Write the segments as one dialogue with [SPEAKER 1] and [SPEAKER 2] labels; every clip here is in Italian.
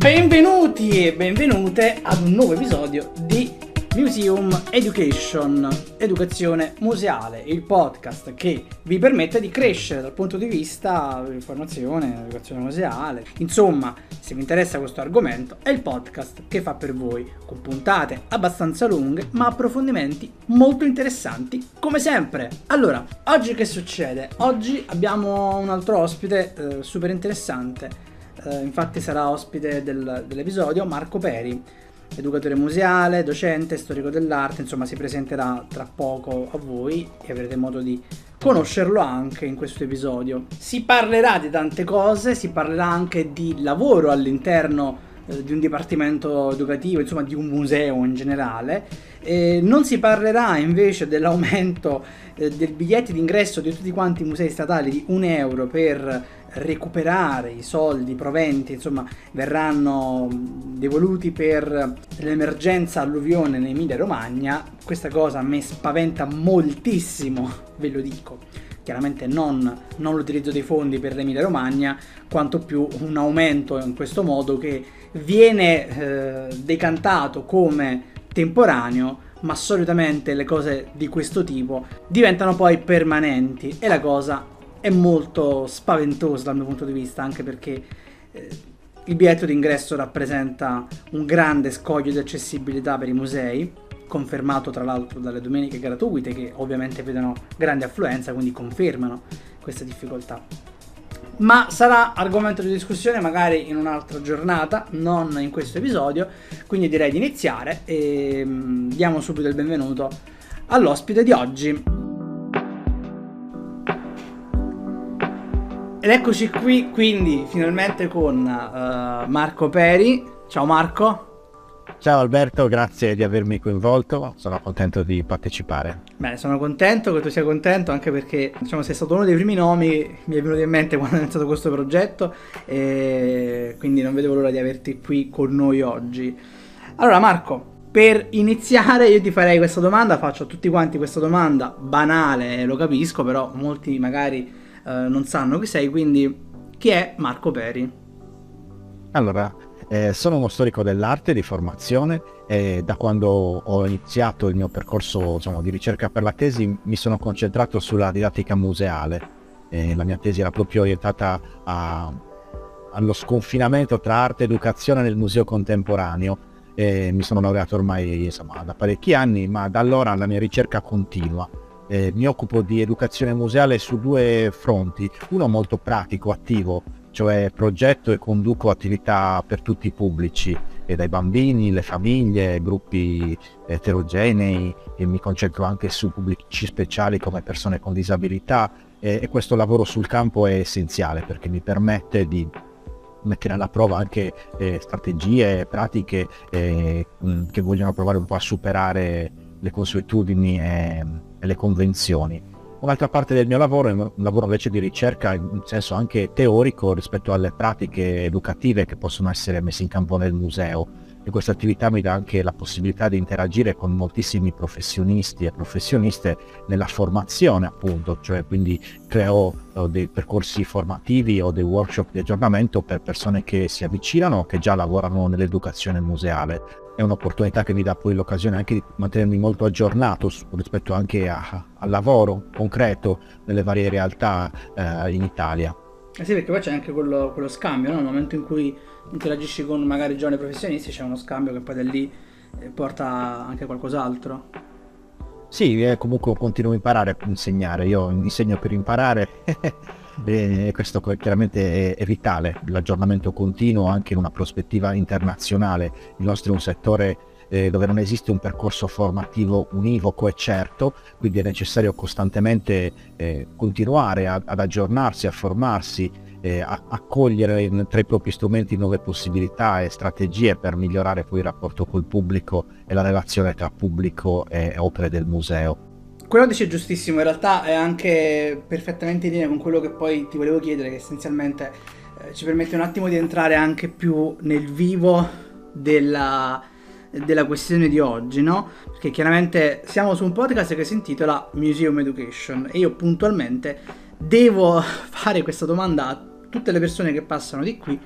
[SPEAKER 1] Benvenuti e benvenute ad un nuovo episodio di Museum Education, educazione museale, il podcast che vi permette di crescere dal punto di vista dell'informazione, educazione museale. Insomma, se vi interessa questo argomento, è il podcast che fa per voi, con puntate abbastanza lunghe, ma approfondimenti molto interessanti, come sempre. Allora, oggi che succede? Oggi abbiamo un altro ospite eh, super interessante. Eh, infatti sarà ospite del, dell'episodio Marco Peri educatore museale, docente, storico dell'arte, insomma si presenterà tra poco a voi e avrete modo di conoscerlo anche in questo episodio. Si parlerà di tante cose, si parlerà anche di lavoro all'interno eh, di un dipartimento educativo, insomma di un museo in generale. E non si parlerà invece dell'aumento eh, del biglietti d'ingresso di tutti quanti i musei statali di un euro per recuperare i soldi, i proventi, insomma, verranno devoluti per l'emergenza alluvione in Emilia Romagna. Questa cosa me spaventa moltissimo, ve lo dico. Chiaramente non, non l'utilizzo dei fondi per l'Emilia Romagna, quanto più un aumento in questo modo che viene eh, decantato come temporaneo ma solitamente le cose di questo tipo diventano poi permanenti e la cosa è molto spaventoso dal mio punto di vista, anche perché eh, il biglietto d'ingresso rappresenta un grande scoglio di accessibilità per i musei, confermato tra l'altro dalle domeniche gratuite che ovviamente vedono grande affluenza, quindi confermano questa difficoltà. Ma sarà argomento di discussione magari in un'altra giornata, non in questo episodio, quindi direi di iniziare e mm, diamo subito il benvenuto all'ospite di oggi. Ed eccoci qui quindi finalmente con uh, Marco Peri. Ciao Marco.
[SPEAKER 2] Ciao Alberto, grazie di avermi coinvolto, sono contento di partecipare.
[SPEAKER 1] Bene, sono contento che tu sia contento anche perché diciamo, sei stato uno dei primi nomi mi è venuto in mente quando è iniziato questo progetto e quindi non vedevo l'ora di averti qui con noi oggi. Allora Marco, per iniziare io ti farei questa domanda, faccio a tutti quanti questa domanda banale, lo capisco, però molti magari eh, non sanno chi sei, quindi chi è Marco Peri?
[SPEAKER 2] Allora, eh, sono uno storico dell'arte di formazione e da quando ho iniziato il mio percorso diciamo, di ricerca per la tesi mi sono concentrato sulla didattica museale. Eh, la mia tesi era proprio orientata a, allo sconfinamento tra arte ed educazione nel museo contemporaneo. mi sono laureato ormai insomma, da parecchi anni, ma da allora la mia ricerca continua eh, mi occupo di educazione museale su due fronti, uno molto pratico, attivo, cioè progetto e conduco attività per tutti i pubblici, e dai bambini, le famiglie, gruppi eterogenei, e mi concentro anche su pubblici speciali come persone con disabilità e, e questo lavoro sul campo è essenziale perché mi permette di mettere alla prova anche eh, strategie, pratiche eh, che vogliono provare un po' a superare le consuetudini e, le convenzioni. Un'altra parte del mio lavoro è un lavoro invece di ricerca in senso anche teorico rispetto alle pratiche educative che possono essere messe in campo nel museo. E questa attività mi dà anche la possibilità di interagire con moltissimi professionisti e professioniste nella formazione appunto, cioè quindi creo eh, dei percorsi formativi o dei workshop di aggiornamento per persone che si avvicinano, che già lavorano nell'educazione museale è un'opportunità che mi dà poi l'occasione anche di mantenermi molto aggiornato rispetto anche a, al lavoro concreto nelle varie realtà eh, in Italia.
[SPEAKER 1] Eh sì, perché poi c'è anche quello, quello scambio, no? nel momento in cui interagisci con magari giovani professionisti c'è uno scambio che poi da lì eh, porta anche qualcos'altro.
[SPEAKER 2] Sì, eh, comunque continuo a imparare a insegnare, io insegno per imparare e questo chiaramente è, vitale, l'aggiornamento continuo anche in una prospettiva internazionale. Il nostro è un settore eh, dove non esiste un percorso formativo univoco e certo, quindi è necessario costantemente eh, continuare ad aggiornarsi, a formarsi, eh, a, a cogliere in, tra i propri strumenti nuove possibilità e strategie per migliorare poi il rapporto col pubblico e la relazione tra pubblico e opere del museo.
[SPEAKER 1] Quello dice giustissimo, in realtà è anche perfettamente in linea con quello che poi ti volevo chiedere, che essenzialmente eh, ci permette un attimo di entrare anche più nel vivo della, della questione di oggi, no? Perché chiaramente siamo su un podcast che si intitola Museum Education e io puntualmente devo fare questa domanda a tutte le persone che passano di qui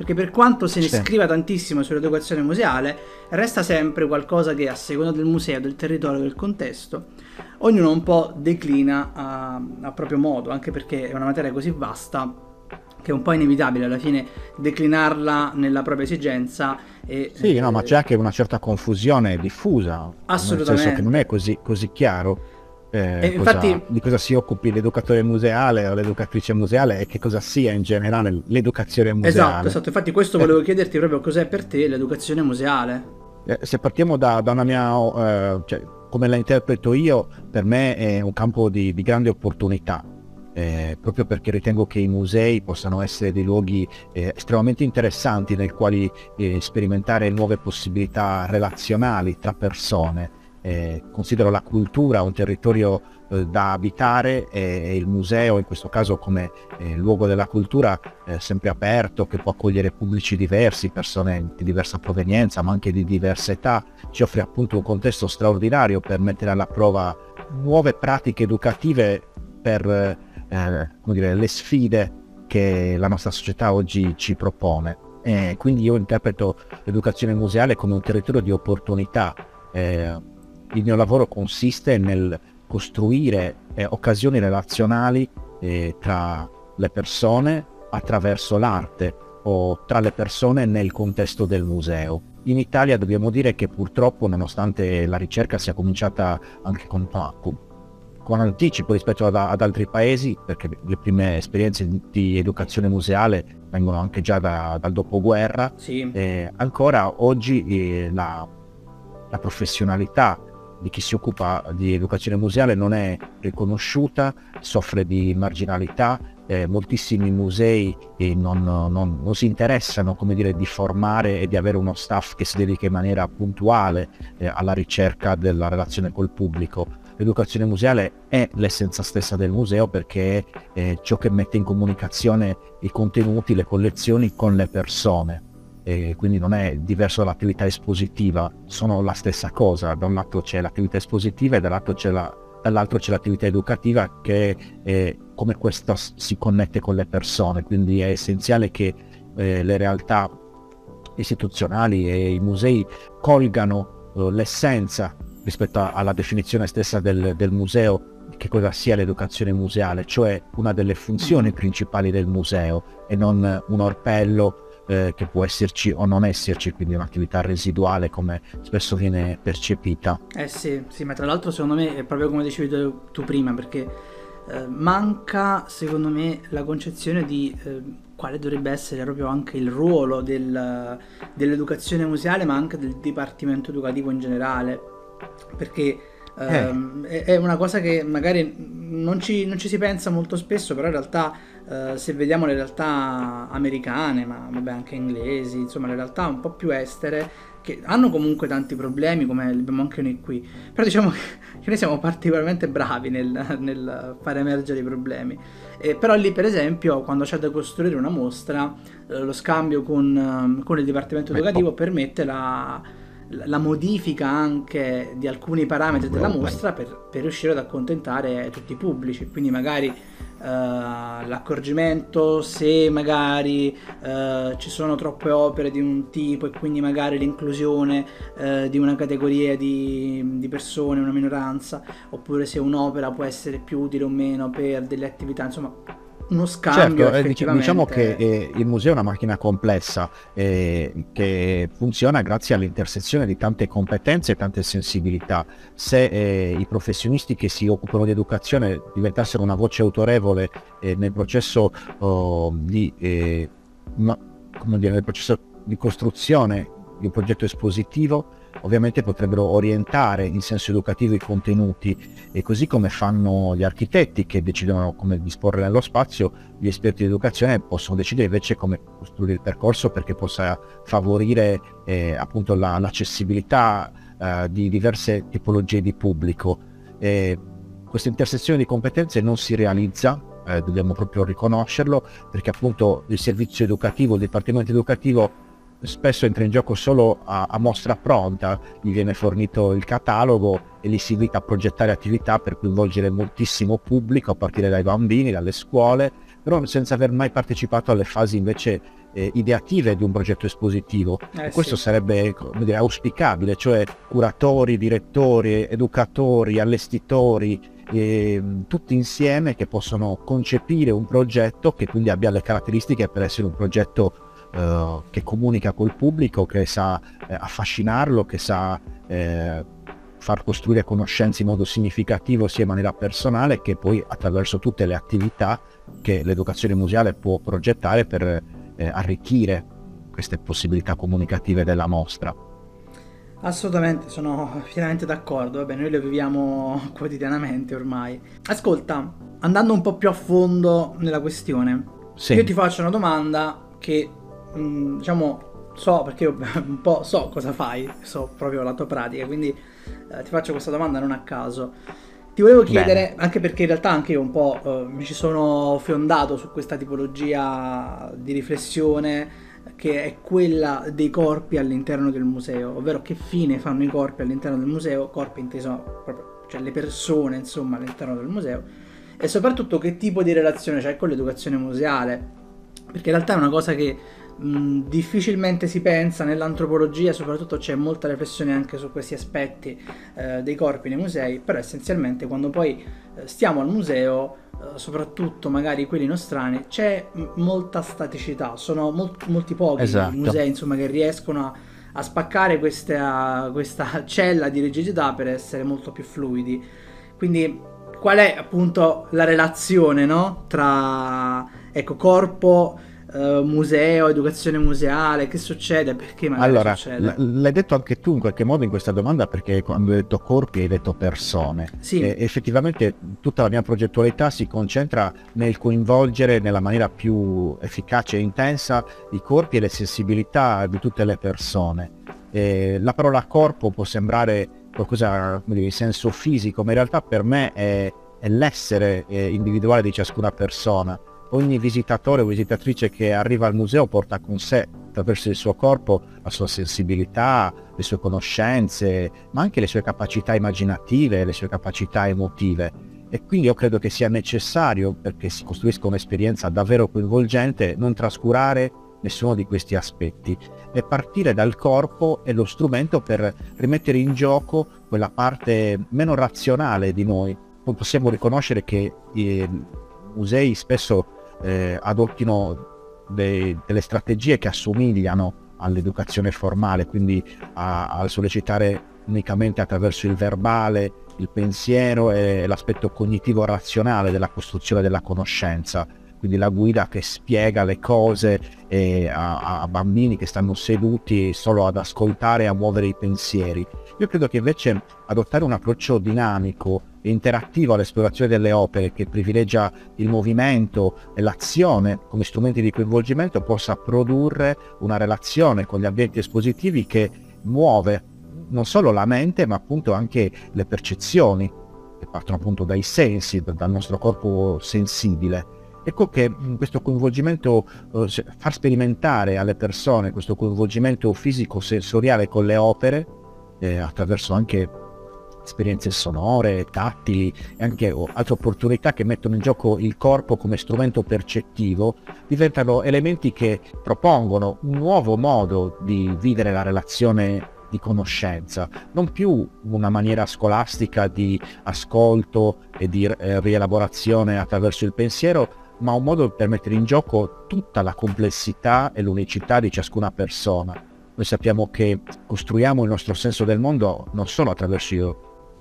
[SPEAKER 1] perché per quanto se ne
[SPEAKER 2] Sì.
[SPEAKER 1] scriva tantissimo sull'educazione museale, resta sempre qualcosa che a seconda del museo, del territorio, del contesto, ognuno un po' declina a, a proprio modo, anche perché è una materia così vasta che è un po' inevitabile alla fine declinarla nella propria esigenza. E,
[SPEAKER 2] Sì, no, ma
[SPEAKER 1] eh,
[SPEAKER 2] c'è anche una certa confusione diffusa. Nel
[SPEAKER 1] Assolutamente.
[SPEAKER 2] senso che non è così, così chiaro eh, cosa-
[SPEAKER 1] infatti-
[SPEAKER 2] di cosa si occupi l'educatore museale o l'educatrice museale e che cosa sia in generale l'educazione museale.
[SPEAKER 1] Esatto, esatto. Infatti questo
[SPEAKER 2] Eh.
[SPEAKER 1] volevo chiederti proprio cos'è per te l'educazione museale.
[SPEAKER 2] Eh, Se partiamo da, da una mia, eh, cioè, come la interpreto io, per me è un campo di, di grande opportunità, eh, proprio perché ritengo che i musei possano essere dei luoghi eh, estremamente interessanti nei quali eh, sperimentare nuove possibilità relazionali tra persone. Eh, considero la cultura un territorio eh, da abitare e, e il museo in questo caso come eh, luogo della cultura eh, sempre aperto che può accogliere pubblici diversi, persone di diversa provenienza ma anche di diversa età, ci offre appunto un contesto straordinario per mettere alla prova nuove pratiche educative per eh, dire, le sfide che la nostra società oggi ci propone. E quindi io interpreto l'educazione museale come un territorio di opportunità. Eh, il mio lavoro consiste nel costruire eh, occasioni relazionali eh, tra le persone attraverso l'arte o tra le persone nel contesto del museo. In Italia dobbiamo dire che purtroppo, nonostante la ricerca sia cominciata anche con, con- con anticipo rispetto ad, ad altri paesi, perché le prime esperienze di, di educazione museale vengono anche già da- dal dopoguerra,
[SPEAKER 1] Sì.
[SPEAKER 2] eh, ancora oggi eh, la, la professionalità di chi si occupa di educazione museale non è riconosciuta, soffre di marginalità, eh, moltissimi musei eh, non, non- non si interessano dire, di formare e di avere uno staff che si dedica in maniera puntuale eh, alla ricerca della relazione col pubblico. L'educazione museale è l'essenza stessa del museo perché è eh, ciò che mette in comunicazione i contenuti, le collezioni con le persone e quindi non è diverso dall'attività espositiva, sono la stessa cosa, da un lato c'è l'attività espositiva e dall'altro c'è, la- dall'altro c'è l'attività educativa che è come questa si connette con le persone, quindi è essenziale che eh, le realtà istituzionali e i musei colgano eh, l'essenza rispetto alla definizione stessa del, del museo che cosa sia l'educazione museale, cioè una delle funzioni principali del museo e non un orpello eh, che può esserci o non esserci, quindi un'attività residuale come spesso viene percepita.
[SPEAKER 1] Eh sì, sì, ma tra l'altro secondo me è proprio come dicevi tu, tu prima, perché eh, manca secondo me la concezione di eh, quale dovrebbe essere proprio anche il ruolo del- dell'educazione museale, ma anche del dipartimento educativo in generale, perché ehm, è, è una cosa che magari non ci, non ci si pensa molto spesso, però in realtà eh, se vediamo le realtà americane, ma vabbè anche inglesi, insomma le realtà un po' più estere, che hanno comunque tanti problemi come abbiamo anche noi qui, però diciamo che noi siamo particolarmente bravi nel, nel far emergere i problemi. Eh, però lì per esempio quando c'è da costruire una mostra, eh, lo scambio con, ehm, con il dipartimento educativo permette la, la modifica anche di alcuni parametri della mostra per, per riuscire ad accontentare tutti i pubblici, quindi magari eh, l'accorgimento se magari eh, ci sono troppe opere di un tipo e quindi magari l'inclusione eh, di una categoria di, di persone, una minoranza, oppure se un'opera può essere più utile o meno per delle attività, insomma uno scambio
[SPEAKER 2] Certo, eh, dic- diciamo che eh, il museo è una macchina complessa eh, che funziona grazie all'intersezione di tante competenze e tante sensibilità. Se eh, i professionisti che si occupano di educazione diventassero una voce autorevole eh, nel processo oh, di, eh, ma- come dire, nel processo di costruzione di un progetto espositivo, ovviamente potrebbero orientare in senso educativo i contenuti e così come fanno gli architetti che decidono come disporre nello spazio, gli esperti di educazione possono decidere invece come costruire il percorso perché possa favorire eh, appunto la- l'accessibilità eh, di diverse tipologie di pubblico. E questa intersezione di competenze non si realizza, eh, dobbiamo proprio riconoscerlo, perché appunto il servizio educativo, il dipartimento educativo spesso entra in gioco solo a, a mostra pronta, gli viene fornito il catalogo e li si invita a progettare attività per coinvolgere moltissimo pubblico a partire dai bambini, dalle scuole, però senza aver mai partecipato alle fasi invece eh, ideative di un progetto espositivo. Eh, questo sì. sarebbe dire, auspicabile, cioè curatori, direttori, educatori, allestitori, eh, tutti insieme che possono concepire un progetto che quindi abbia le caratteristiche per essere un progetto eh, che comunica col pubblico, che sa eh, affascinarlo, che sa eh, far costruire conoscenze in modo significativo sia in maniera personale che poi attraverso tutte le attività che l'educazione museale può progettare per eh, arricchire queste possibilità comunicative della mostra.
[SPEAKER 1] Assolutamente, sono pienamente d'accordo. Vabbè, noi le viviamo quotidianamente ormai. Ascolta, andando un po' più a fondo nella questione, sì. io ti faccio una domanda che, mh, mm, diciamo, so perché io un po' so cosa fai, so proprio la tua pratica, quindi eh, ti faccio questa domanda non a caso. Ti volevo chiedere, Bene. anche perché in realtà anche io un po' eh, mi ci sono fiondato su questa tipologia di riflessione che è quella dei corpi all'interno del museo, ovvero che fine fanno i corpi all'interno del museo, corpi inteso proprio, cioè le persone insomma all'interno del museo, e soprattutto che tipo di relazione c'è con l'educazione museale, perché in realtà è una cosa che mh, difficilmente si pensa nell'antropologia, soprattutto c'è molta riflessione anche su questi aspetti eh, dei corpi nei musei, però essenzialmente quando poi eh, stiamo al museo, eh, soprattutto magari quelli nostrani, c'è molta staticità, sono molt- molti pochi esatto. musei insomma, che riescono a, a spaccare questa, questa cella di rigidità per essere molto più fluidi. Quindi qual è appunto la relazione no? tra ecco, corpo uh, museo, educazione museale, che succede? Perché magari
[SPEAKER 2] allora,
[SPEAKER 1] succede?
[SPEAKER 2] L- l'hai detto anche tu in qualche modo in questa domanda perché quando hai detto corpi hai detto persone.
[SPEAKER 1] Sì.
[SPEAKER 2] E effettivamente tutta la mia progettualità si concentra nel coinvolgere nella maniera più efficace e intensa i corpi e le sensibilità di tutte le persone. E la parola corpo può sembrare qualcosa di senso fisico, ma in realtà per me è, è l'essere eh, individuale di ciascuna persona ogni visitatore o visitatrice che arriva al museo porta con sé attraverso il suo corpo la sua sensibilità, le sue conoscenze, ma anche le sue capacità immaginative, le sue capacità emotive. E quindi io credo che sia necessario, perché si costruisca un'esperienza davvero coinvolgente, non trascurare nessuno di questi aspetti e partire dal corpo è lo strumento per rimettere in gioco quella parte meno razionale di noi. Possiamo riconoscere che i musei spesso eh, adottino dei, delle strategie che assomigliano all'educazione formale, quindi a, a sollecitare unicamente attraverso il verbale, il pensiero e l'aspetto cognitivo razionale della costruzione della conoscenza quindi la guida che spiega le cose eh, a, a, bambini che stanno seduti solo ad ascoltare e a muovere i pensieri. Io credo che invece adottare un approccio dinamico e interattivo all'esplorazione delle opere che privilegia il movimento e l'azione come strumenti di coinvolgimento possa produrre una relazione con gli ambienti espositivi che muove non solo la mente ma appunto anche le percezioni che partono appunto dai sensi, dal nostro corpo sensibile Ecco che questo coinvolgimento, eh, far sperimentare alle persone questo coinvolgimento fisico-sensoriale con le opere, eh, attraverso anche esperienze sonore, tattili e anche oh, altre opportunità che mettono in gioco il corpo come strumento percettivo, diventano elementi che propongono un nuovo modo di vivere la relazione di conoscenza, non più una maniera scolastica di ascolto e di eh, rielaborazione attraverso il pensiero, ma un modo per mettere in gioco tutta la complessità e l'unicità di ciascuna persona. Noi sappiamo che costruiamo il nostro senso del mondo non solo attraverso il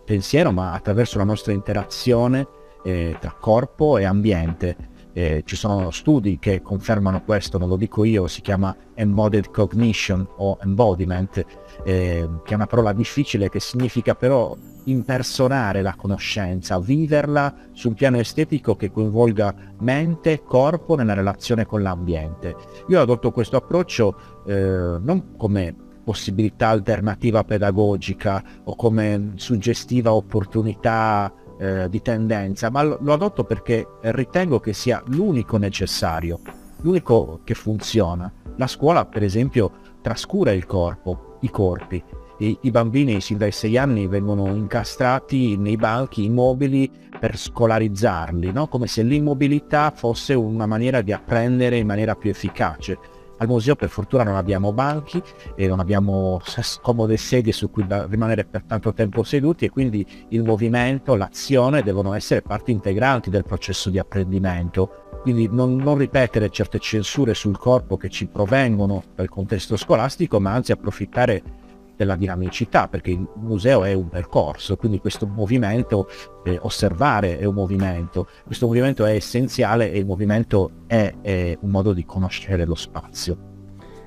[SPEAKER 2] pensiero, ma attraverso la nostra interazione eh, tra corpo e ambiente. Eh, ci sono studi che confermano questo, non lo dico io, si chiama embodied cognition o embodiment, eh, che è una parola difficile che significa però impersonare la conoscenza, viverla su un piano estetico che coinvolga mente e corpo nella relazione con l'ambiente. Io adotto questo approccio eh, non come possibilità alternativa pedagogica o come suggestiva opportunità eh, di tendenza, ma lo, adotto perché ritengo che sia l'unico necessario, l'unico che funziona. La scuola, per esempio, trascura il corpo, i corpi i, i bambini sin dai sei anni vengono incastrati nei banchi immobili per scolarizzarli, no? come se l'immobilità fosse una maniera di apprendere in maniera più efficace. Al museo per fortuna non abbiamo banchi e non abbiamo scomode sedie su cui rimanere per tanto tempo seduti e quindi il movimento, l'azione devono essere parti integranti del processo di apprendimento. Quindi non, non ripetere certe censure sul corpo che ci provengono dal contesto scolastico, ma anzi approfittare della dinamicità, perché il museo è un percorso, quindi questo movimento, eh, osservare è un movimento, questo movimento è essenziale e il movimento è, è un modo di conoscere lo spazio.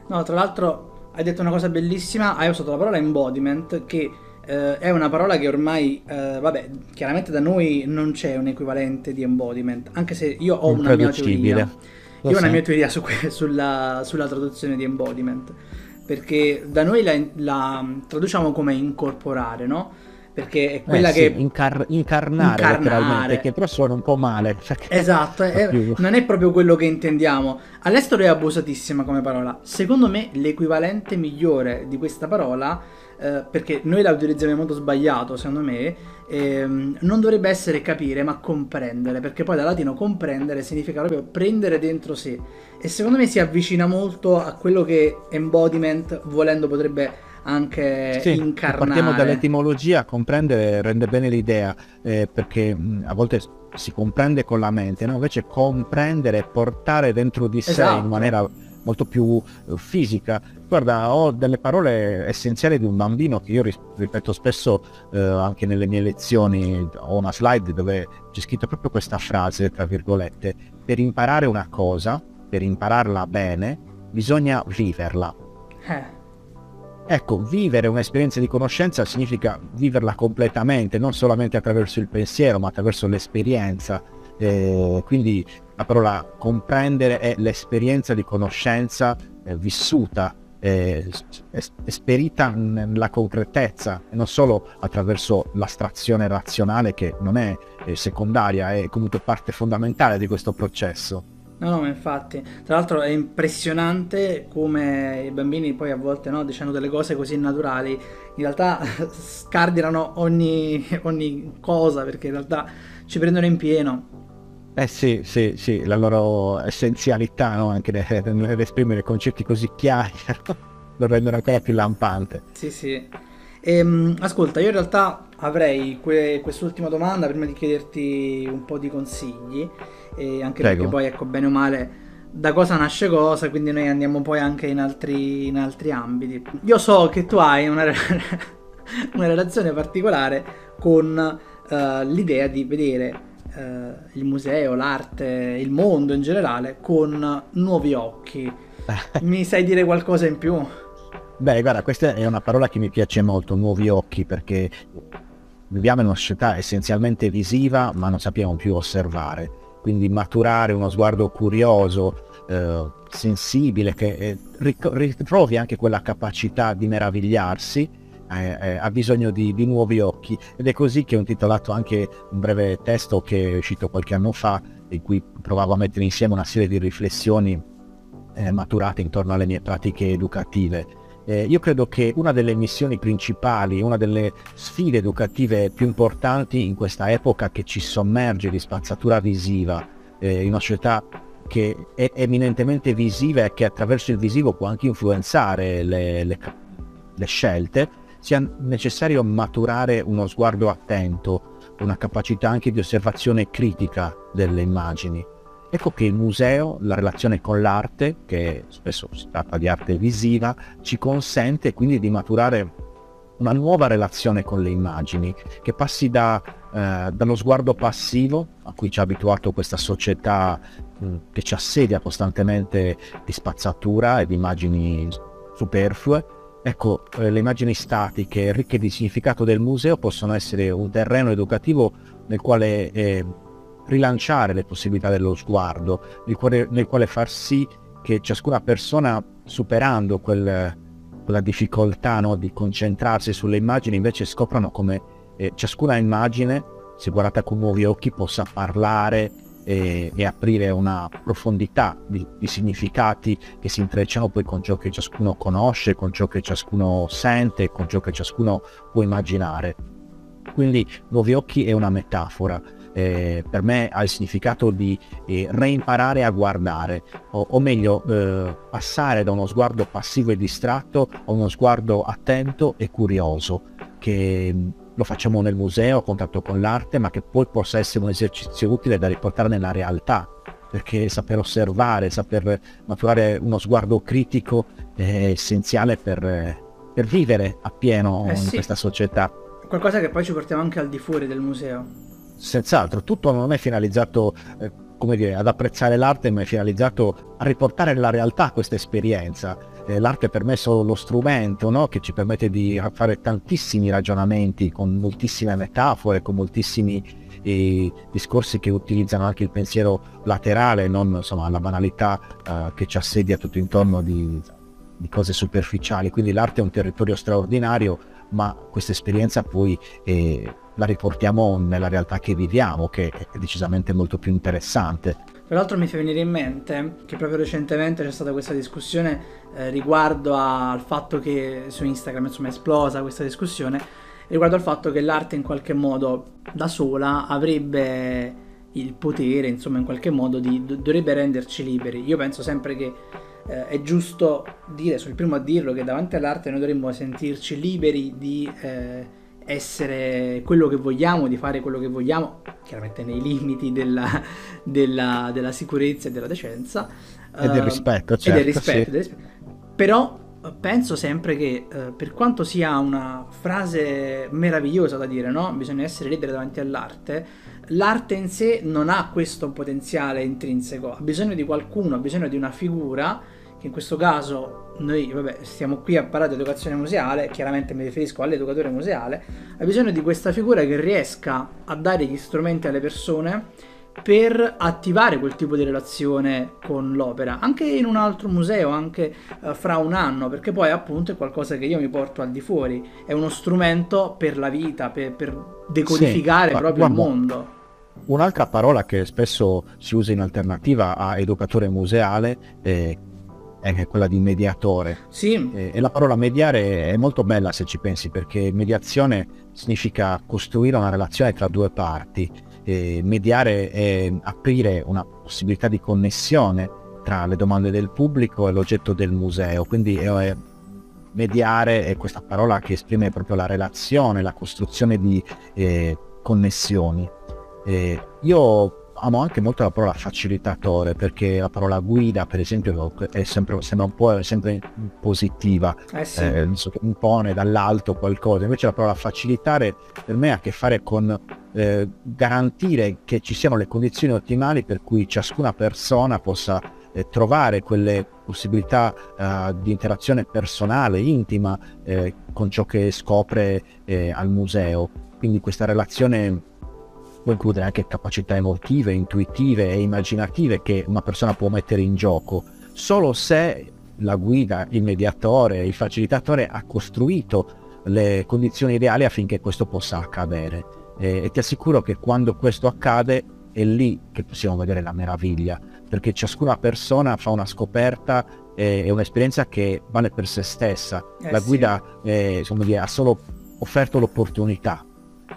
[SPEAKER 1] No, tra l'altro hai detto una cosa bellissima, hai usato la parola embodiment che eh, è una parola che ormai, eh, vabbè, chiaramente da noi non c'è un equivalente di embodiment, anche se io ho una mia teoria. Io ho una mia teoria su que- sulla, sulla traduzione di embodiment perché da noi la, la traduciamo come incorporare, no? Perché è quella
[SPEAKER 2] eh,
[SPEAKER 1] che...
[SPEAKER 2] Sì, incar- incarnare, incarnare. che però suona un po' male.
[SPEAKER 1] Cioè esatto, è, non è proprio quello che intendiamo. All'estero è abusatissima come parola. Secondo me l'equivalente migliore di questa parola eh, perché noi la utilizziamo in modo sbagliato, secondo me, ehm, non dovrebbe essere capire, ma comprendere, perché poi da latino comprendere significa proprio prendere dentro sé. E secondo me si avvicina molto a quello che embodiment, volendo, potrebbe anche sì, incarnare.
[SPEAKER 2] Partiamo dall'etimologia, comprendere rende bene l'idea, eh, perché mh, a volte si comprende con la mente, no? invece comprendere e portare dentro di sé esatto. in maniera molto più eh, fisica. Guarda, ho delle parole essenziali di un bambino che io ripeto spesso eh, anche nelle mie lezioni, ho una slide dove c'è scritto proprio questa frase, tra virgolette, per imparare una cosa, per impararla bene, bisogna viverla. Eh. Ecco, vivere un'esperienza di conoscenza significa viverla completamente, non solamente attraverso il pensiero, ma attraverso l'esperienza. Eh, quindi la parola comprendere è l'esperienza di conoscenza eh, vissuta, eh, esperita nella concretezza e non solo attraverso l'astrazione razionale che non è eh, secondaria, è comunque parte fondamentale di questo processo.
[SPEAKER 1] No, no, infatti. Tra l'altro è impressionante come i bambini poi a volte no, dicendo delle cose così naturali, in realtà scardinano ogni, ogni cosa perché in realtà ci prendono in pieno.
[SPEAKER 2] Eh sì, sì, sì, la loro essenzialità no? anche nell'esprimere concetti così chiari lo rendono ancora più lampante.
[SPEAKER 1] Sì, sì. Ehm, ascolta, io in realtà avrei que- quest'ultima domanda prima di chiederti un po' di consigli, e anche Prego. perché poi, ecco, bene o male, da cosa nasce cosa, quindi noi andiamo poi anche in altri, in altri ambiti. Io so che tu hai una, una relazione particolare con uh, l'idea di vedere eh, il museo, l'arte, il mondo in generale con nuovi occhi. Mi sai dire qualcosa in più?
[SPEAKER 2] Beh, guarda, questa è una parola che mi piace molto, nuovi occhi, perché viviamo in una società essenzialmente visiva, ma non sappiamo più osservare. Quindi maturare uno sguardo curioso, eh, sensibile, che eh, ritrovi anche quella capacità di meravigliarsi eh, ha bisogno di, di, nuovi occhi ed è così che ho intitolato anche un breve testo che è uscito qualche anno fa in cui provavo a mettere insieme una serie di riflessioni eh, maturate intorno alle mie pratiche educative. Eh, io credo che una delle missioni principali, una delle sfide educative più importanti in questa epoca che ci sommerge di spazzatura visiva, eh, in una società che è eminentemente visiva e che attraverso il visivo può anche influenzare le, le, le scelte, sia necessario maturare uno sguardo attento, una capacità anche di osservazione critica delle immagini. Ecco che il museo, la relazione con l'arte, che spesso si tratta di arte visiva, ci consente quindi di maturare una nuova relazione con le immagini, che passi da, eh, dallo sguardo passivo a cui ci ha abituato questa società mh, che ci assedia costantemente di spazzatura e di immagini superflue, Ecco, eh, le immagini statiche ricche di significato del museo possono essere un terreno educativo nel quale eh, rilanciare le possibilità dello sguardo, nel quale, nel quale, far sì che ciascuna persona, superando quel, quella difficoltà no, di concentrarsi sulle immagini, invece scoprano come eh, ciascuna immagine, se guardata con nuovi occhi, possa parlare e, e aprire una profondità di, di, significati che si intrecciano poi con ciò che ciascuno conosce, con ciò che ciascuno sente, con ciò che ciascuno può immaginare. Quindi Nuovi Occhi è una metafora. Eh, per me ha il significato di eh, reimparare a guardare, o, o meglio eh, passare da uno sguardo passivo e distratto a uno sguardo attento e curioso, che lo facciamo nel museo a contatto con l'arte, ma che poi possa essere un esercizio utile da riportare nella realtà, perché saper osservare, saper maturare uno sguardo critico è essenziale per, per vivere appieno
[SPEAKER 1] eh
[SPEAKER 2] in
[SPEAKER 1] sì.
[SPEAKER 2] questa società.
[SPEAKER 1] Qualcosa che poi ci portiamo anche al di fuori del museo.
[SPEAKER 2] Senz'altro, tutto non è finalizzato eh, come dire, ad apprezzare l'arte, ma è finalizzato a riportare nella realtà questa esperienza eh, l'arte per me è solo lo strumento no? che ci permette di fare tantissimi ragionamenti con moltissime metafore, con moltissimi eh, discorsi che utilizzano anche il pensiero laterale, non insomma, la banalità eh, che ci assedia tutto intorno di, di cose superficiali. Quindi l'arte è un territorio straordinario, ma questa esperienza poi eh, la riportiamo nella realtà che viviamo, che è decisamente molto più interessante.
[SPEAKER 1] Tra l'altro mi fa venire in mente che proprio recentemente c'è stata questa discussione eh, riguardo al fatto che su Instagram insomma è esplosa questa discussione riguardo al fatto che l'arte in qualche modo da sola avrebbe il potere insomma in qualche modo di dovrebbe renderci liberi. Io penso sempre che eh, è giusto dire, sono il primo a dirlo, che davanti all'arte noi dovremmo sentirci liberi di eh, essere quello che vogliamo, di fare quello che vogliamo, chiaramente nei limiti della, della, della sicurezza e della decenza.
[SPEAKER 2] E del rispetto, certo.
[SPEAKER 1] E del certo, rispetto, sì. del rispetto. Però eh, penso sempre che eh, per quanto sia una frase meravigliosa da dire, no? Bisogna essere liberi davanti all'arte, l'arte in sé non ha questo potenziale intrinseco, ha bisogno di qualcuno, ha bisogno di una figura che in questo caso noi vabbè, stiamo qui a parlare di educazione museale, chiaramente mi riferisco all'educatore museale, ha bisogno di questa figura che riesca a dare gli strumenti alle persone per attivare quel tipo di relazione con l'opera, anche in un altro museo, anche uh, fra un anno, perché poi appunto è qualcosa che io mi porto al di fuori, è uno strumento per la vita, per, per decodificare sì, proprio guarda, il mondo.
[SPEAKER 2] Un'altra parola che spesso si usa in alternativa a educatore museale è è quella di mediatore.
[SPEAKER 1] Sì.
[SPEAKER 2] E, la parola mediare è molto bella se ci pensi, perché mediazione significa costruire una relazione tra due parti. E mediare è aprire una possibilità di connessione tra le domande del pubblico e l'oggetto del museo. Quindi è, mediare è questa parola che esprime proprio la relazione, la costruzione di eh, connessioni. Eh, io amo anche molto la parola facilitatore perché la parola guida per esempio è sempre, sembra un po' sempre positiva
[SPEAKER 1] eh sì.
[SPEAKER 2] eh, impone dall'alto qualcosa invece la parola facilitare per me ha a che fare con eh, garantire che ci siano le condizioni ottimali per cui ciascuna persona possa eh, trovare quelle possibilità uh, di interazione personale, intima eh, con ciò che scopre al museo. Quindi questa relazione può includere anche capacità emotive, intuitive e immaginative che una persona può mettere in gioco, solo se la guida, il mediatore, il facilitatore ha costruito le condizioni ideali affinché questo possa accadere. E, e ti assicuro che quando questo accade è lì che possiamo vedere la meraviglia, perché ciascuna persona fa una scoperta e, un'esperienza che vale per se stessa. Eh la guida sì. eh, dire, ha solo offerto l'opportunità,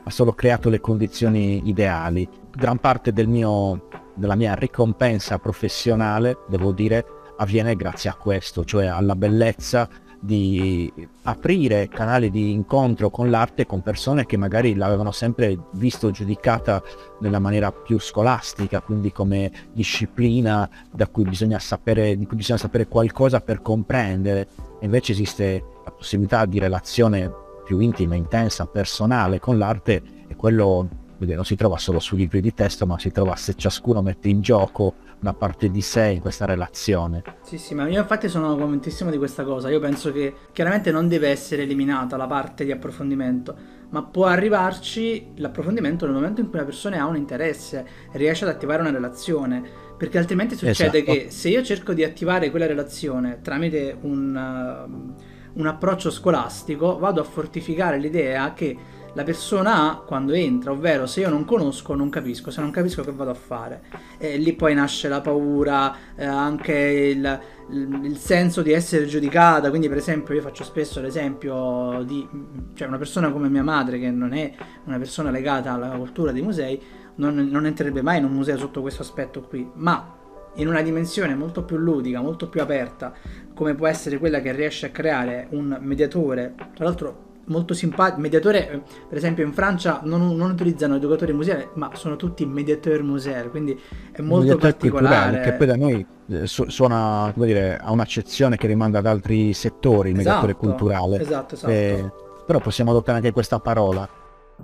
[SPEAKER 2] ha solo creato le condizioni ideali. Gran parte del mio, della mia ricompensa professionale, devo dire, avviene grazie a questo, cioè alla bellezza di aprire canali di incontro con l'arte con persone che magari l'avevano sempre visto giudicata nella maniera più scolastica, quindi come disciplina da cui bisogna sapere, di cui bisogna sapere qualcosa per comprendere. Invece esiste la possibilità di relazione più intima, intensa, personale con l'arte e quello non si trova solo sui libri di testo, ma si trova se ciascuno mette in gioco una parte di sé in questa relazione.
[SPEAKER 1] Sì, sì, ma io infatti sono convintissimo di questa cosa. Io penso che chiaramente non deve essere eliminata la parte di approfondimento, ma può arrivarci l'approfondimento nel momento in cui una persona ha un interesse, riesce ad attivare una relazione. Perché altrimenti succede esatto. che se io cerco di attivare quella relazione tramite un. Uh, un approccio scolastico, vado a fortificare l'idea che la persona ha quando entra, ovvero se io non conosco non capisco, se non capisco che vado a fare. E lì poi nasce la paura, eh, anche il, il, il, senso di essere giudicata, quindi per esempio io faccio spesso l'esempio di cioè una persona come mia madre che non è una persona legata alla cultura dei musei, non, non entrerebbe mai in un museo sotto questo aspetto qui, ma in una dimensione molto più ludica, molto più aperta, come può essere quella che riesce a creare un mediatore, tra l'altro molto simpatico, mediatore, eh, per esempio in Francia non, non utilizzano educatori museali, ma sono tutti mediateur museali, quindi è molto particolare.
[SPEAKER 2] Che poi da noi eh, su- suona, come dire, ha un'accezione che rimanda ad altri settori, il mediatore esatto, culturale.
[SPEAKER 1] Esatto, esatto. Eh,
[SPEAKER 2] però possiamo adottare anche questa parola.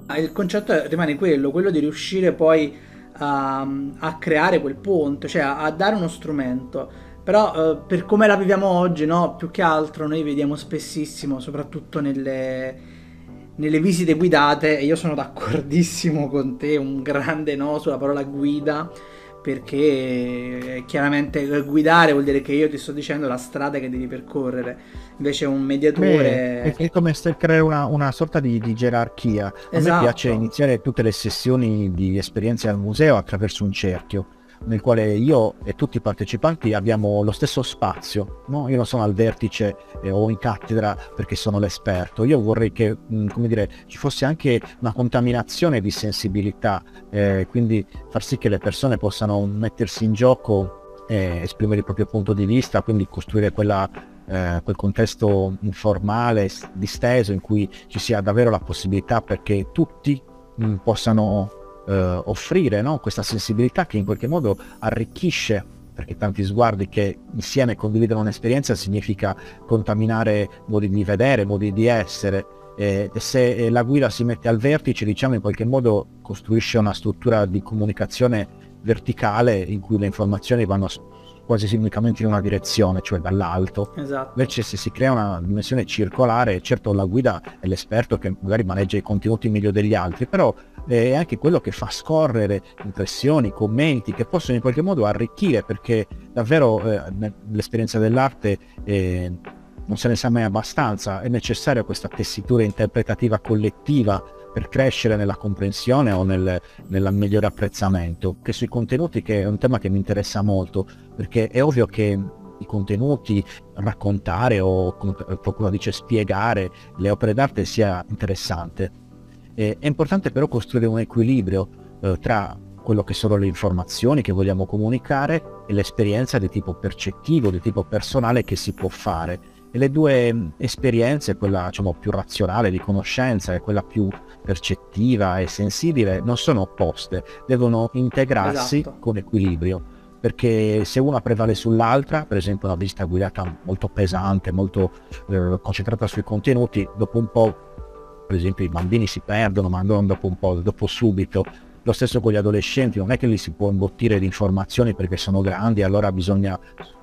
[SPEAKER 1] Ah, il concetto rimane quello, quello di riuscire poi a, a creare quel ponte, cioè a, a dare uno strumento. Però eh, per come la viviamo oggi, no? più che altro noi vediamo spessissimo, soprattutto nelle, nelle visite guidate, e io sono d'accordissimo con te, un grande no sulla parola guida, perché chiaramente guidare vuol dire che io ti sto dicendo la strada che devi percorrere. Invece un mediatore
[SPEAKER 2] Beh, è come se creare una, una sorta di, di, gerarchia. A esatto. me piace iniziare tutte le sessioni di esperienze al museo attraverso un cerchio nel quale io e tutti i partecipanti abbiamo lo stesso spazio. No? Io non sono al vertice eh, o in cattedra perché sono l'esperto. Io vorrei che mh, mm, dire, ci fosse anche una contaminazione di sensibilità, eh, quindi far sì che le persone possano mettersi in gioco esprimere il proprio punto di vista, quindi costruire quella, eh, quel contesto informale, disteso, in cui ci sia davvero la possibilità perché tutti mm, possano eh, offrire no? questa sensibilità che in qualche modo arricchisce perché tanti sguardi che insieme condividono un'esperienza significa contaminare modi di vedere, modi di essere. E se la guida si mette al vertice, diciamo in qualche modo costruisce una struttura di comunicazione verticale in cui le informazioni vanno quasi unicamente in una direzione, cioè dall'alto.
[SPEAKER 1] Esatto.
[SPEAKER 2] Invece se si crea una dimensione circolare, certo la guida è l'esperto che magari maneggia i contenuti meglio degli altri, però è anche quello che fa scorrere impressioni, commenti che possono in qualche modo arricchire perché davvero eh, l'esperienza dell'arte eh, non se ne sa mai abbastanza, è necessaria questa tessitura interpretativa collettiva per crescere nella comprensione o nel, nel migliore apprezzamento. Che sui contenuti, che è un tema che mi interessa molto, perché è ovvio che i contenuti, raccontare o come qualcuno dice spiegare le opere d'arte sia interessante, eh, è importante però costruire un equilibrio eh, tra quello che sono le informazioni che vogliamo comunicare e l'esperienza di tipo percettivo, di tipo personale che si può fare. E le due mm, esperienze, quella diciamo, più razionale di conoscenza e quella più percettiva e sensibile, non sono opposte, devono integrarsi esatto. con equilibrio. Perché se una prevale sull'altra, per esempio una visita guidata molto pesante, molto eh, concentrata sui contenuti, dopo un po' per esempio i bambini si perdono ma non dopo un po', dopo subito. Lo stesso con gli adolescenti, non è che li si può imbottire di informazioni perché sono grandi, allora bisogna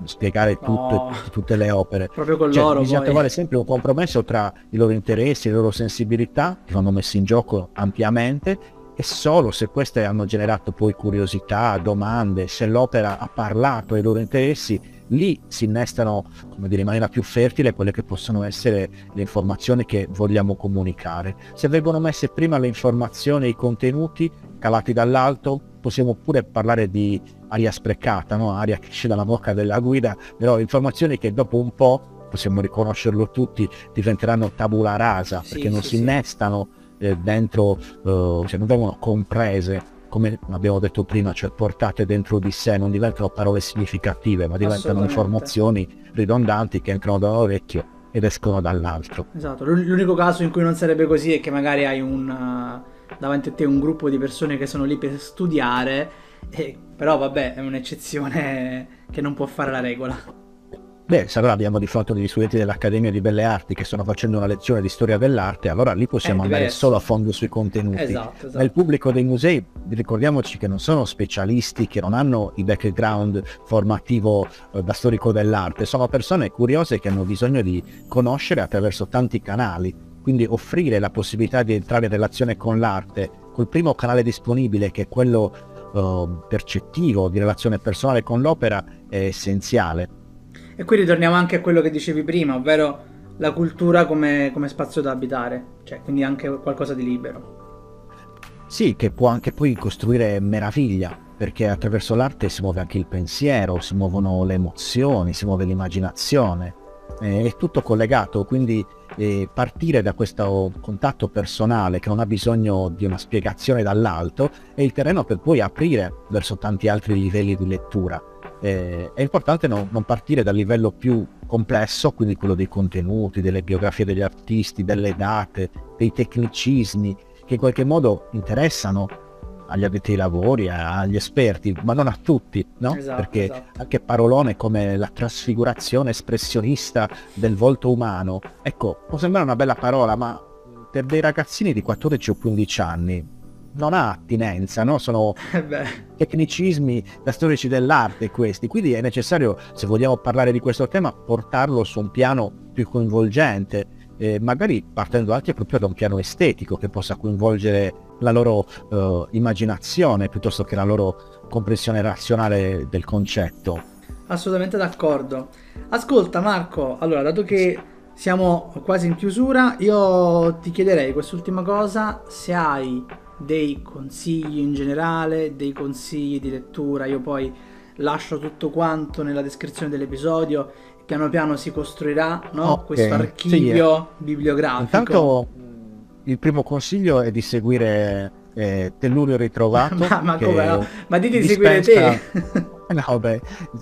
[SPEAKER 2] spiegare tutto, no, tutte le opere.
[SPEAKER 1] Proprio con cioè, loro.
[SPEAKER 2] Bisogna poi. trovare sempre un compromesso tra i loro interessi, le loro sensibilità, che vanno messi in gioco ampiamente, e solo se queste hanno generato poi curiosità, domande, se l'opera ha parlato ai loro interessi, lì si innestano come dire, in maniera più fertile quelle che possono essere le informazioni che vogliamo comunicare. Se vengono messe prima le informazioni e i contenuti calati dall'alto, possiamo pure parlare di aria sprecata, no? aria che esce dalla bocca della guida, però informazioni che dopo un po', possiamo riconoscerlo tutti, diventeranno tabula rasa, sì, perché non sì, si innestano eh, dentro, eh, cioè non vengono comprese come abbiamo detto prima, cioè portate dentro di sé, non diventano parole significative, ma diventano informazioni ridondanti che entrano da un orecchio ed escono dall'altro.
[SPEAKER 1] Esatto, l'unico caso in cui non sarebbe così è che magari hai un, uh, davanti a te un gruppo di persone che sono lì per studiare, e, però vabbè, è un'eccezione che non può fare la regola.
[SPEAKER 2] Beh, se allora abbiamo di fronte degli studenti dell'Accademia di Belle Arti che stanno facendo una lezione di storia dell'arte, allora lì possiamo andare solo a fondo sui contenuti.
[SPEAKER 1] Esatto, esatto.
[SPEAKER 2] Nel pubblico dei musei ricordiamoci che non sono specialisti, che non hanno il background formativo eh, da storico dell'arte, sono persone curiose che hanno bisogno di conoscere attraverso tanti canali. Quindi offrire la possibilità di entrare in relazione con l'arte col primo canale disponibile che è quello eh, percettivo di relazione personale con l'opera è essenziale
[SPEAKER 1] e qui ritorniamo anche a quello che dicevi prima, ovvero la cultura come, come spazio da abitare, cioè quindi anche qualcosa di libero.
[SPEAKER 2] Sì, che può anche poi costruire meraviglia, perché attraverso l'arte si muove anche il pensiero, si muovono le emozioni, si muove l'immaginazione, eh, è tutto collegato, quindi eh, partire da questo contatto personale che non ha bisogno di una spiegazione dall'alto è il terreno per poi aprire verso tanti altri livelli di lettura. Eh, è importante non, non partire dal livello più complesso, quindi quello dei contenuti, delle biografie degli artisti, delle date, dei tecnicismi, che in qualche modo interessano agli addetti ai lavori, agli esperti, ma non a tutti, no?
[SPEAKER 1] Esatto,
[SPEAKER 2] Perché
[SPEAKER 1] esatto.
[SPEAKER 2] anche parolone come la trasfigurazione espressionista del volto umano, ecco, può sembrare una bella parola, ma per dei ragazzini di 14 o 15 anni non ha attinenza, no? Sono
[SPEAKER 1] Eh
[SPEAKER 2] tecnicismi da storici dell'arte questi, quindi è necessario, se vogliamo parlare di questo tema, portarlo su un piano più coinvolgente, eh, magari partendo anche proprio da un piano estetico che possa coinvolgere la loro eh, immaginazione piuttosto che la loro comprensione razionale del concetto.
[SPEAKER 1] assolutamente d'accordo. Ascolta Marco, allora dato che siamo quasi in chiusura, io ti chiederei quest'ultima cosa, se hai dei consigli in generale, dei consigli di lettura, io poi lascio tutto quanto nella descrizione dell'episodio, piano piano si costruirà no?
[SPEAKER 2] Ok,
[SPEAKER 1] questo archivio bibliografico.
[SPEAKER 2] Intanto il primo consiglio è di seguire eh, Tellurio Ritrovato.
[SPEAKER 1] ma, ma come no? Ma dite di seguire te.
[SPEAKER 2] No, beh,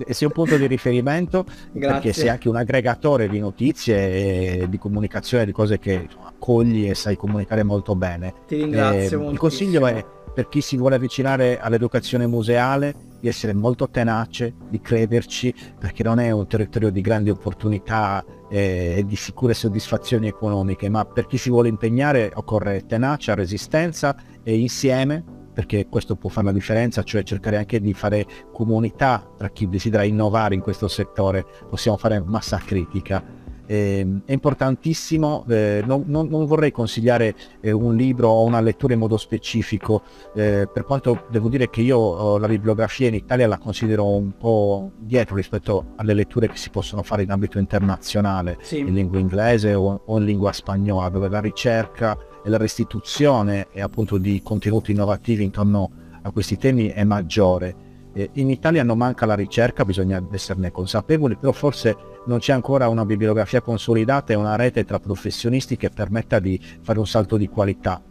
[SPEAKER 2] sia un punto di riferimento perché
[SPEAKER 1] Grazie.
[SPEAKER 2] sei anche un aggregatore di notizie e di comunicazione di cose che insomma, cogli e sai comunicare molto bene.
[SPEAKER 1] Ti ringrazio
[SPEAKER 2] Eh,
[SPEAKER 1] molto.
[SPEAKER 2] il consiglio è per chi si vuole avvicinare all'educazione museale di essere molto tenace, di crederci, perché non è un territorio di grandi opportunità eh, e di sicure soddisfazioni economiche, ma per chi si vuole impegnare occorre tenacia, resistenza e insieme, perché questo può fare la differenza, cioè cercare anche di fare comunità tra chi desidera innovare in questo settore, possiamo fare massa critica. Eh, è importantissimo, eh, non, non- non vorrei consigliare eh, un libro o una lettura in modo specifico, eh, per quanto devo dire che io eh, la bibliografia in Italia la considero un po' dietro rispetto alle letture che si possono fare in ambito internazionale,
[SPEAKER 1] Sì.
[SPEAKER 2] in lingua inglese o, o in lingua spagnola, dove la ricerca e la restituzione e appunto di contenuti innovativi intorno a questi temi è maggiore. Eh, in Italia non manca la ricerca, bisogna esserne consapevoli, però forse non c'è ancora una bibliografia consolidata e una rete tra professionisti che permetta di fare un salto di qualità.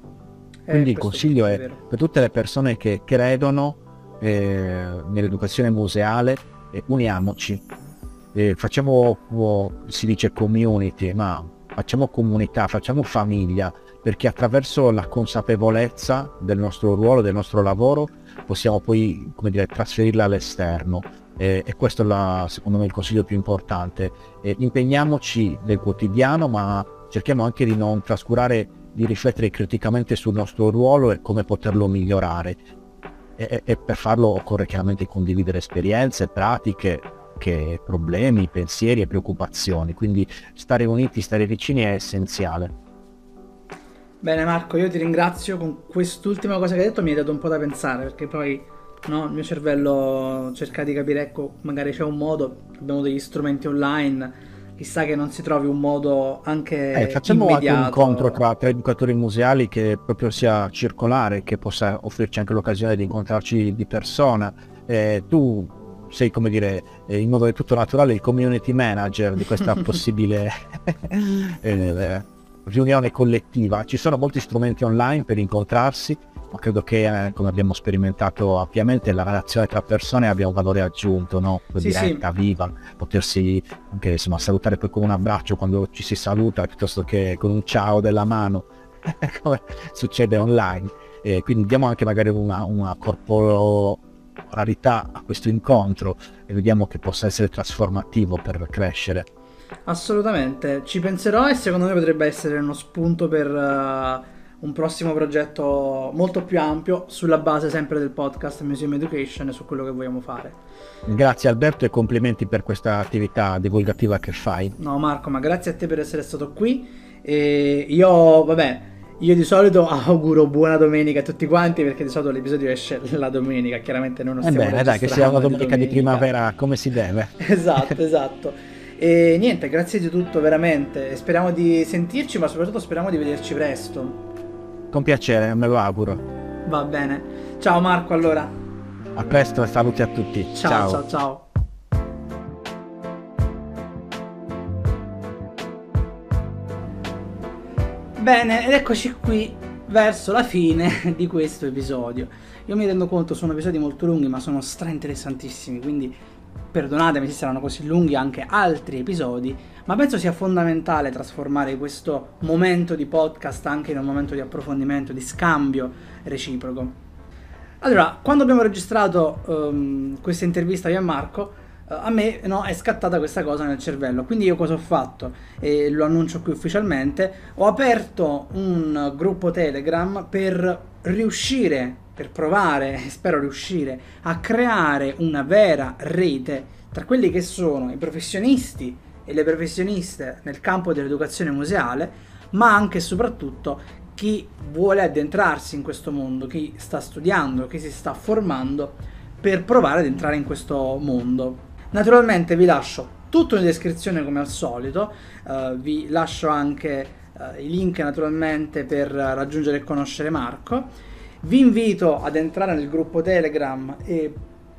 [SPEAKER 1] Eh,
[SPEAKER 2] Quindi il
[SPEAKER 1] questo
[SPEAKER 2] consiglio è
[SPEAKER 1] vero.
[SPEAKER 2] per tutte le persone che credono eh, nell'educazione museale, eh, uniamoci, Eh, facciamo, oh, si dice community, ma facciamo comunità, facciamo famiglia, perché attraverso la consapevolezza del nostro ruolo, del nostro lavoro, possiamo poi dire, trasferirla all'esterno. Eh, e questo è la- secondo me il consiglio più importante. Eh, impegniamoci nel quotidiano, ma cerchiamo anche di non trascurare di riflettere criticamente sul nostro ruolo e come poterlo migliorare. E, e- per farlo occorre chiaramente condividere esperienze, pratiche, che problemi, pensieri e preoccupazioni. Quindi stare uniti, stare vicini è essenziale.
[SPEAKER 1] Bene Marco, io ti ringrazio con quest'ultima cosa che hai detto, mi hai dato un po' da pensare perché poi no, il mio cervello cerca di capire, ecco, magari c'è un modo, abbiamo degli strumenti online, chissà che non si trovi un modo anche
[SPEAKER 2] Eh, facciamo anche un
[SPEAKER 1] immediato.
[SPEAKER 2] incontro tra, tra educatori museali che proprio sia circolare, che possa offrirci anche l'occasione di incontrarci di persona. Eh, tu sei, come dire, eh, in modo del tutto naturale il community manager di questa possibile eh, riunione collettiva. Ci sono molti strumenti online per incontrarsi, ma credo che, eh, come abbiamo sperimentato ampiamente, la relazione tra persone abbia un valore aggiunto, no?
[SPEAKER 1] Sì,
[SPEAKER 2] diretta, viva, potersi anche insomma, salutare poi con un abbraccio quando ci si saluta piuttosto che con un ciao della mano, come succede online. Eh, quindi diamo anche magari una, una corporalità a questo incontro e vediamo che possa essere trasformativo per crescere.
[SPEAKER 1] Assolutamente, ci penserò e secondo me potrebbe essere uno spunto per eh, un prossimo progetto molto più ampio sulla base sempre del podcast Museum Education e su quello che vogliamo fare.
[SPEAKER 2] Grazie Alberto e complimenti per questa attività divulgativa che fai.
[SPEAKER 1] No Marco, ma grazie a te per essere stato qui e io, vabbè, io di solito auguro buona domenica a tutti quanti perché di solito l'episodio esce la domenica, chiaramente noi non stiamo
[SPEAKER 2] Ebbene, dai, che sia una
[SPEAKER 1] registrando
[SPEAKER 2] domenica di primavera come si deve.
[SPEAKER 1] Esatto, esatto. E niente, grazie di tutto veramente. Speriamo di sentirci, ma soprattutto speriamo di vederci presto.
[SPEAKER 2] Con piacere, me lo auguro.
[SPEAKER 1] Va bene. Ciao Marco allora.
[SPEAKER 2] A presto e saluti a tutti.
[SPEAKER 1] ciao. ciao. ciao. Bene, ed eccoci qui verso la fine di questo episodio. Io mi rendo conto, sono episodi molto lunghi, ma sono stra interessantissimi, quindi perdonatemi se saranno così lunghi anche altri episodi, ma penso sia fondamentale trasformare questo momento di podcast anche in un momento di approfondimento, di scambio reciproco. Allora, quando abbiamo registrato um, questa intervista io e Marco, a me no, è scattata questa cosa nel cervello. Quindi io cosa ho fatto? E lo annuncio qui ufficialmente. Ho aperto un gruppo Telegram per riuscire, per provare, spero riuscire, a creare una vera rete tra quelli che sono i professionisti e le professioniste nel campo dell'educazione museale, ma anche e soprattutto chi vuole addentrarsi in questo mondo, chi sta studiando, chi si sta formando per provare ad entrare in questo mondo. Naturalmente vi lascio tutto in descrizione come al solito, uh, vi lascio anche uh, i link naturalmente per raggiungere e conoscere Marco. Vi invito ad entrare nel gruppo Telegram e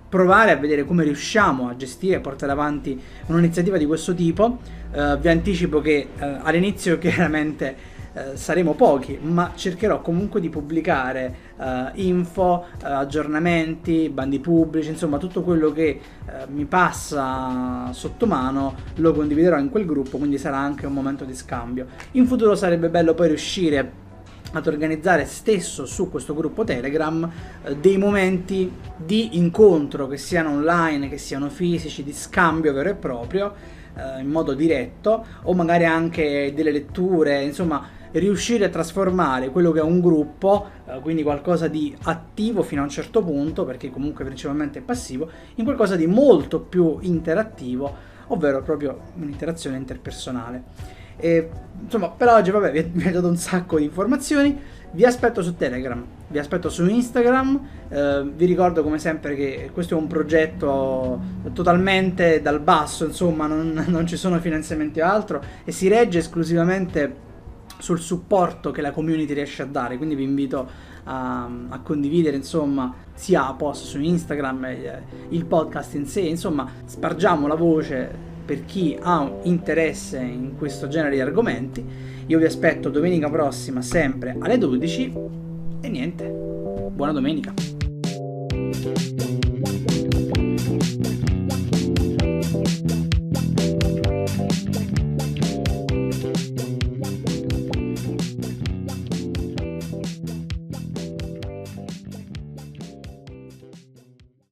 [SPEAKER 1] provare a vedere come riusciamo a gestire e portare avanti un'iniziativa di questo tipo. Uh, vi anticipo che all'inizio chiaramente eh, saremo pochi, ma cercherò comunque di pubblicare info, aggiornamenti, bandi pubblici, insomma tutto quello che mi passa sotto mano lo condividerò in quel gruppo, quindi sarà anche un momento di scambio. In futuro sarebbe bello poi riuscire ad organizzare stesso su questo gruppo Telegram eh, dei momenti di incontro che siano online, che siano fisici, di scambio vero e proprio eh, in modo diretto o magari anche delle letture, insomma riuscire a trasformare quello che è un gruppo, eh, quindi qualcosa di attivo fino a un certo punto, perché comunque principalmente è passivo, in qualcosa di molto più interattivo, ovvero proprio un'interazione interpersonale. E, insomma, per oggi vabbè, vi, vi ho dato un sacco di informazioni. Vi aspetto su Telegram, vi aspetto su Instagram. Eh, vi ricordo come sempre che questo è un progetto totalmente dal basso, insomma, non, non ci sono finanziamenti o altro e si regge esclusivamente sul supporto che la community riesce a dare, quindi vi invito a, a condividere insomma sia post su Instagram, eh, il podcast in sé, insomma spargiamo la voce per chi ha interesse in questo genere di argomenti. Io vi aspetto domenica prossima sempre alle 12 e niente, buona domenica.